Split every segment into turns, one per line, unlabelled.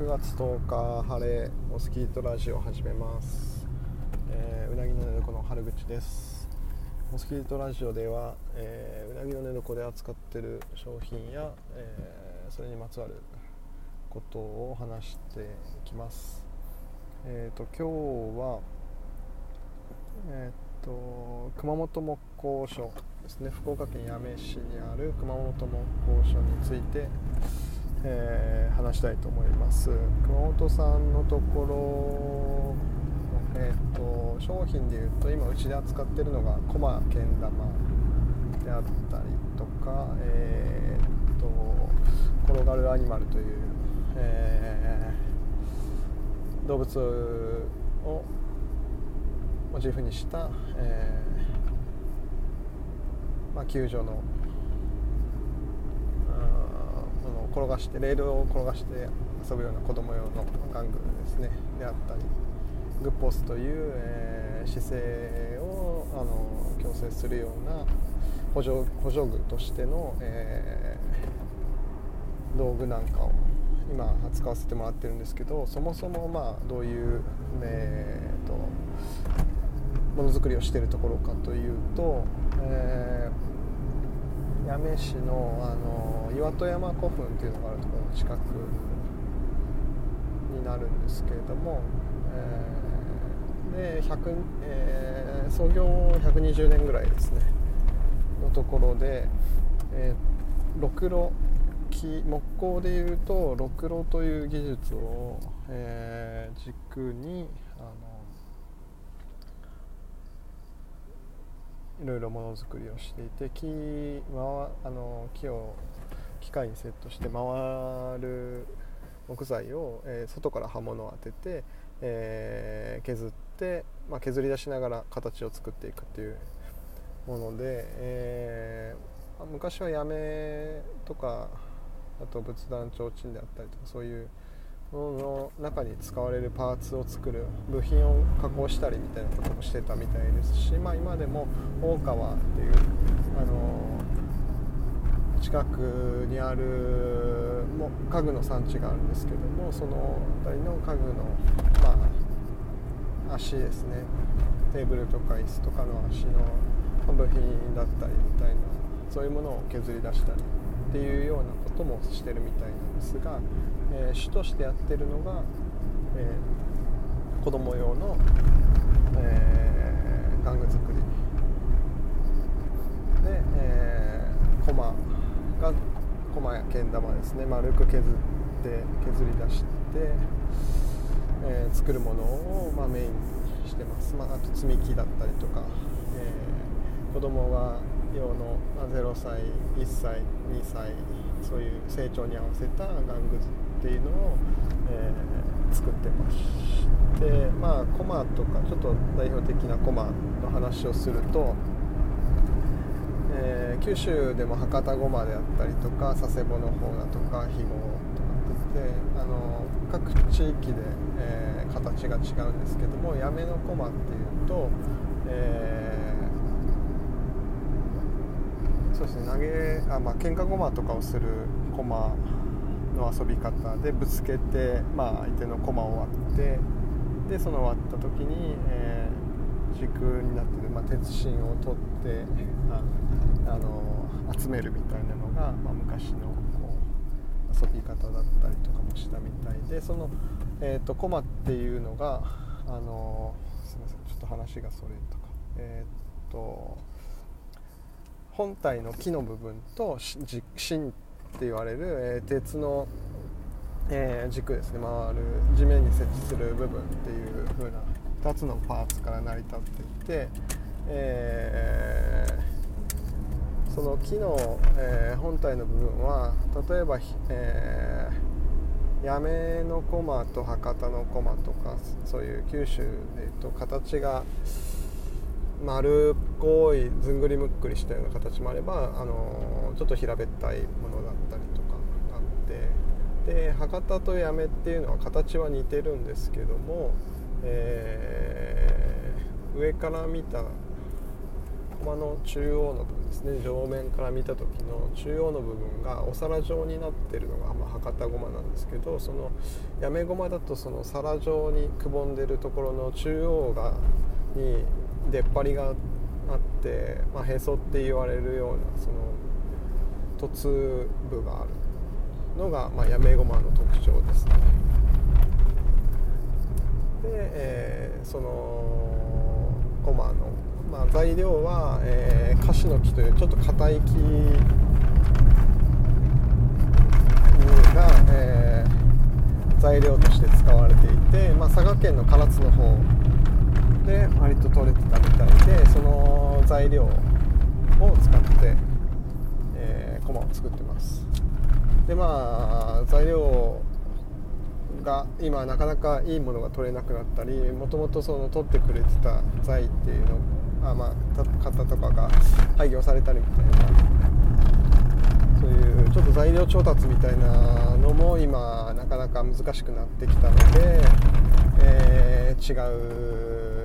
9月10日晴れモスキートラジオ始めます、えー、うなぎの寝床の春口です。モスキートラジオでは、えー、うなぎの寝床で扱っている商品や、えー、それにまつわることを話していきます。えっ、と今日はえっ、と熊本木工所ですね。福岡県八女市にある熊本木工所についてえー、話したいと思います。熊本さんのところ、えーと、商品でいうと今うちで扱ってるのがコマけん玉であったりとか、えーと、転がるアニマルという、えー、動物をモチーフにした、えーまあ、救助の転がしてレールを転がして遊ぶような子供用の玩具ですね。であったりグッポスという、えー、姿勢をあの矯正するような補助補助具としての、えー、道具なんかを今扱わせてもらってるんですけどそもそもまあどういう、えーと、ものづくりをしているところかというと、八女市のあの岩戸山古墳っていうのがあるところの近くになるんですけれども、えー、で100、えー、創業120年ぐらいですね。のところで、えー、ろくろ木木工でいうとろくろという技術を、えー、軸にあのいろいろものづくりをしていて木あの木を機械にセットして回る木材を、えー、外から刃物を当てて、えー、削って、まあ、削り出しながら形を作っていくっていうもので、えー、昔はやめとかあと仏壇提灯であったりとかそういうの中に使われるパーツを作る部品を加工したりみたいなこともしてたみたいですし、まあ、今でも大川っていうあの近くにあるも家具の産地があるんですけどもその辺りの家具の、まあ、足ですね。テーブルとか椅子とかの足の部品だったりみたいなそういうものを削り出したりっていうようなこともしてるみたいなんですが、えー、主としてやってるのが、えー、子供用の、えー、玩具作り。で、えー、コマがコマやけん玉ですね。丸く削って削り出して、えー、作るものを、まあ、メインにしてます、まあ、あと積み木だったりとか、えー、子供が用のまあ0歳1歳2歳そういう成長に合わせた玩具っていうのを、えー、作ってましてまあコマとかちょっと代表的なコマの話をすると、えー、九州でも博多ごまであったりとか佐世保の方だとか肥後とかってあの各地域で、えー、形が違うんですけどもやめのコマっていうと、えーそうですね。投げあ、まあ喧嘩駒とかをする駒の遊び方でぶつけて、まあ、相手の駒を割ってでその割った時に、えー、軸になってる、まあ、鉄芯を取ってあの集めるみたいなのが、まあ、昔のこう遊び方だったりとかもしたみたいでその、えーと、駒っていうのがあのすみませんちょっと話がそれとか。えっ、ー、と本体の木の部分と芯って言われる、えー、鉄の、えー、軸ですね。回る地面に設置する部分っていう風な2つのパーツから成り立っていて、えー、その木の、え本体の部分は例えば、えやめの駒と博多の駒とかそういう九州でいうと形が丸っこいずんぐりむっくりしたような形もあれば、あのちょっと平べったいものだったりとかあってで博多と八女っていうのは形は似てるんですけども、えー、上から見た駒の中央の部分ですね。上面から見た時の中央の部分がお皿状になってるのが、まあ、博多駒なんですけどそのやめ駒だとその皿状にくぼんでるところの中央がに出っ張りがあって、まあ、へそって言われるようなその凸部があるのが、まあ、やめ駒の特徴ですね。で、えー、その駒の、まあ、材料は、えー、カシの木というちょっと硬い木が、えー、材料として使われていて、まあ、佐賀県の唐津の方で割と取れてたみたいでその材料を使って、えー、駒を作ってます。でまあ材料が今なかなかいいものが取れなくなったりもともとその取ってくれてた材っていうのあまあ方とかが廃業されたりみたいなそういうちょっと材料調達みたいなのも今なかなか難しくなってきたので、えー、違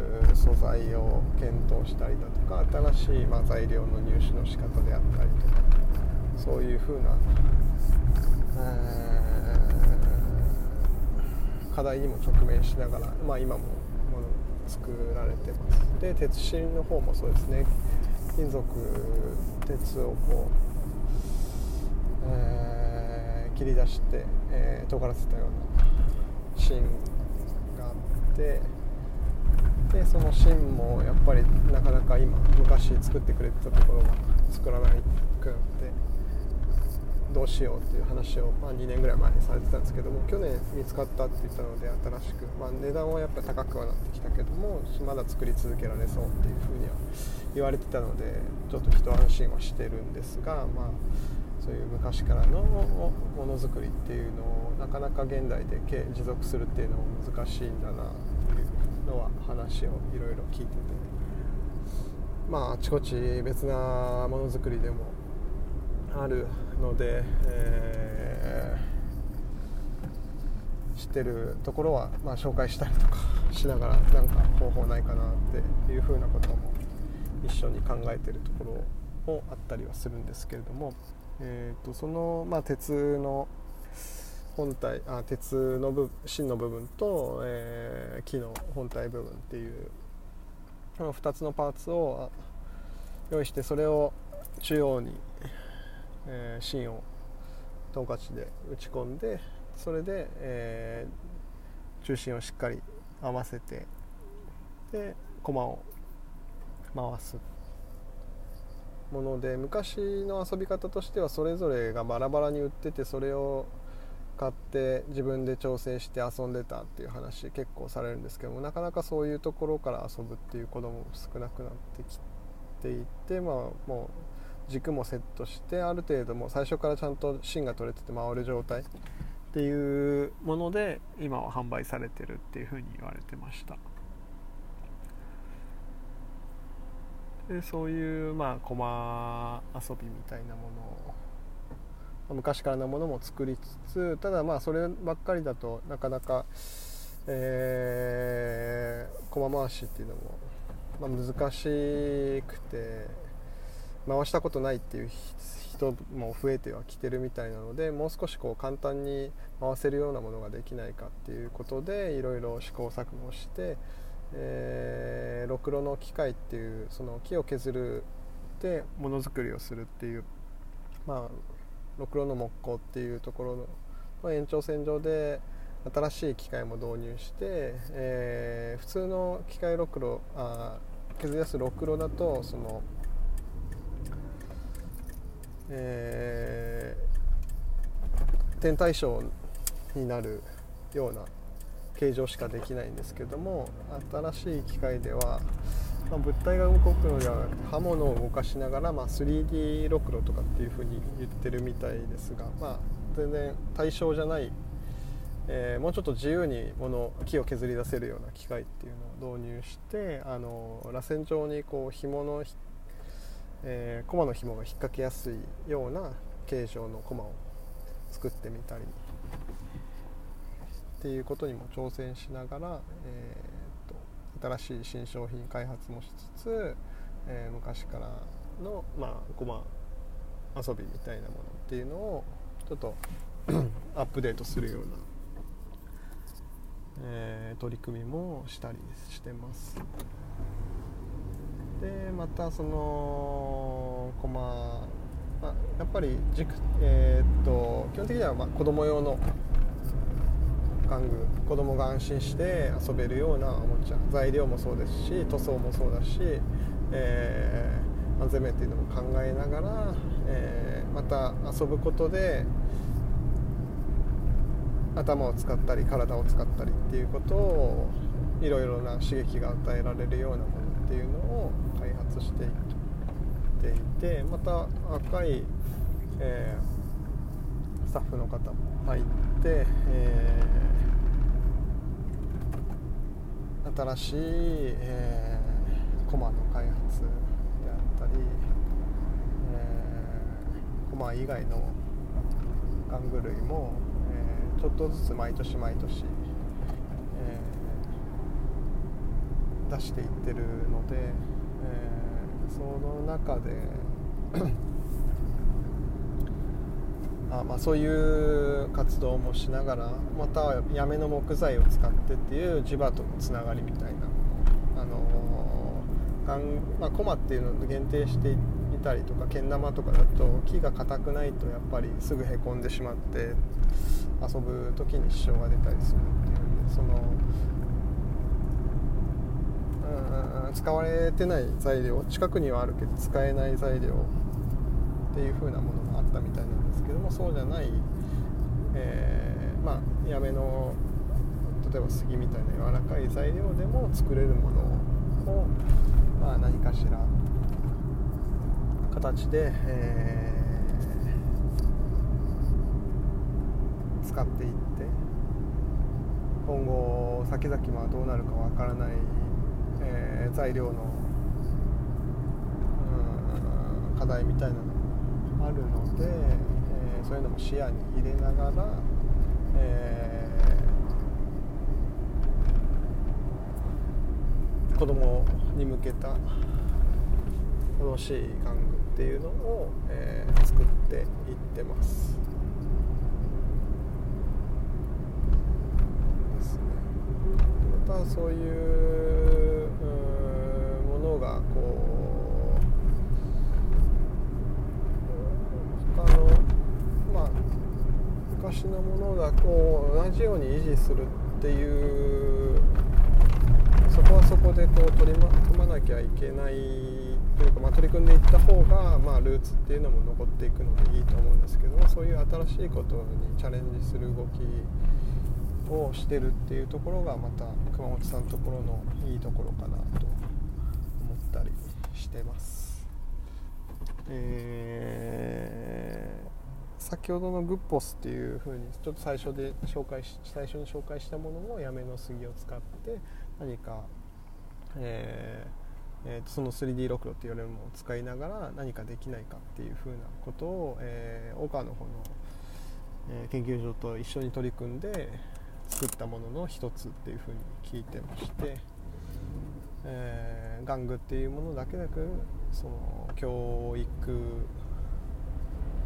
う素材を検討したりだとか新しいま材料の入手の仕方であったりとかそういう風な、えー課題にも直面しながら、まあ、今ももの作られてます。で鉄心の方もそうですね。金属鉄をこう、えー、切り出して、えー、尖らせたような芯があってでその芯もやっぱりなかなか今昔作ってくれてたところが作らないくなってどうしようっていう話を、まあ、2年ぐらい前にされてたんですけども去年見つかったって言ったので新しく、まあ、値段はやっぱ高くはなってきたけどもまだ作り続けられそうっていうふうには言われてたのでちょっと一安心はしてるんですが、まあ、そういう昔からのものづくりっていうのをなかなか現代で持続するっていうのも難しいんだなっていうのは話をいろいろ聞いててまああちこち別なものづくりでもあるので、えー、知ってるところは、まあ、紹介したりとかしながらなんか方法ないかなっていうふうなことも一緒に考えてるところもあったりはするんですけれども、えーと、その、まあ、鉄の本体あ鉄の部芯の部分と、えー、木の本体部分っていうこの2つのパーツを用意してそれを中央にえー、芯をトンカチで打ち込んでそれで、えー、中心をしっかり合わせてで駒を回す。もので昔の遊び方としてはそれぞれがバラバラに売っててそれを買って自分で調整して遊んでたっていう話結構されるんですけどもなかなかそういうところから遊ぶっていう子供も少なくなってきていてまあもう軸もセットしてある程度も最初からちゃんと芯が取れてて回る状態っていうもので今は販売されてるっていうふうに言われてました。でそういうまあ駒遊びみたいなものを昔からのものも作りつつただまあそればっかりだとなかなか、えー、駒回しっていうのも、まあ、難しくて回したことないっていう人も増えてはきてるみたいなのでもう少しこう簡単に回せるようなものができないかっていうことでいろいろ試行錯誤して、えー、ろくろの機械っていうその木を削るでものづくりをするっていうまあろくろの木工っていうところの延長線上で新しい機械も導入して、えー、普通の機械ろくろあ削り出すろくろだとそのえー、天体ショーになるような形状しかできないんですけども新しい機械では、まあ、物体が動くのではなくて刃物を動かしながら、まあ、3D ろくろとかっていうふうに言ってるみたいですが、まあ、全然対象じゃない、えー、もうちょっと自由に物木を削り出せるような機械っていうのを導入してあの螺旋状にこう紐のえー、駒の紐が引っ掛けやすいような形状の駒を作ってみたりっていうことにも挑戦しながら、えー、新しい新商品開発もしつつ、えー、昔からの、まあ、駒遊びみたいなものっていうのをちょっと アップデートするような、えー、取り組みもしたりしてます。でまたその駒、まあ、やっぱり軸、えー、っと基本的にはまあ子供用の玩具子供が安心して遊べるようなおもちゃ材料もそうですし塗装もそうだし、えー、安全面っていうのも考えながら、えー、また遊ぶことで頭を使ったり体を使ったりっていうことをいろいろな刺激が与えられるようなものっていうのを開発していっていてまた若い、えー、タッフの方も入って、えー、新しい、えー、コマの開発であったり、えー、コマ以外の玩具類もえちょっとずつ毎年毎年、えー、出していってるので、えー、その中であ、まあ、そういう活動もしながらまたはやめの木材を使ってっていう地場とのつながりみたいな、あのーまあ、コマっていうのを限定していたりとかけん玉とかだと木が硬くないとやっぱりすぐへこんでしまって遊ぶ時に支障が出たりするっていう。そのうん使われてない材料近くにはあるけど使えない材料っていう風なものあったみたいなんですけどもそうじゃない、えー、まあやめの例えば杉みたいな柔らかい材料でも作れるものを、まあ、何かしら形で、えー使っていって今後先々はどうなるかわからない、えー、材料の課題みたいなのあるので、えー、そういうのも視野に入れながら、えー、子供に向けた楽しい玩具っていうのを、えー、作っていってます。またそういうものがこう他のまあ昔のものだと同じように維持するっていうそこはそこでこう取り組まなきゃいけないというか、まあ、取り組んでいった方が、まあ、ルーツっていうのも残っていくのでいいと思うんですけどもそういう新しいことにチャレンジする動きをしてるっていうところがまた熊本さんのところのいいところかなと思ったりしてます。えー、先ほどのグッポスっていう風にちょっと最初で紹介し最初に紹介したものをやめの杉を使って何か、えーえー、その 3D ロクロって言われるものを使いながら何かできないかっていう風なことを、えー、岡の方の、えー、研究所と一緒に取り組んで作ったものの一つっていうふうに聞いてまして、えー、玩具っていうものだけなくその教育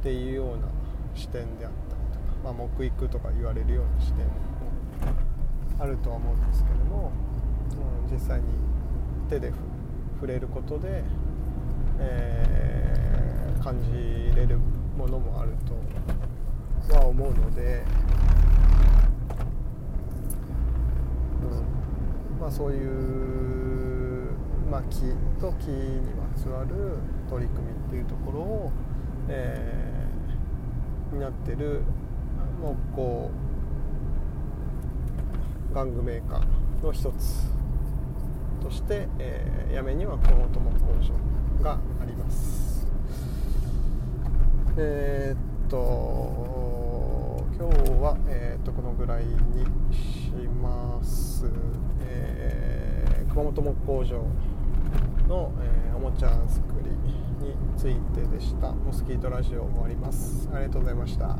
っていうような視点であったりとか、まあ、木育とか言われるような視点もあるとは思うんですけども、うん、実際に手で触れることで、えー、感じれるものもあるとは思うので。うんまあ、そういう、まあ、木と木にまつわる取り組みっていうところを、えー、になってる木工玩具メーカーの一つとして、えー、八女には熊本木工場があります。えー、っと今日は、えー、っとこのぐらいにします。えー、熊本木工場の、えー、おもちゃ作りについてでした。モスキートラジオ終わります。ありがとうございました。